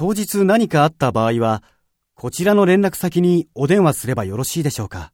当日何かあった場合は、こちらの連絡先にお電話すればよろしいでしょうか。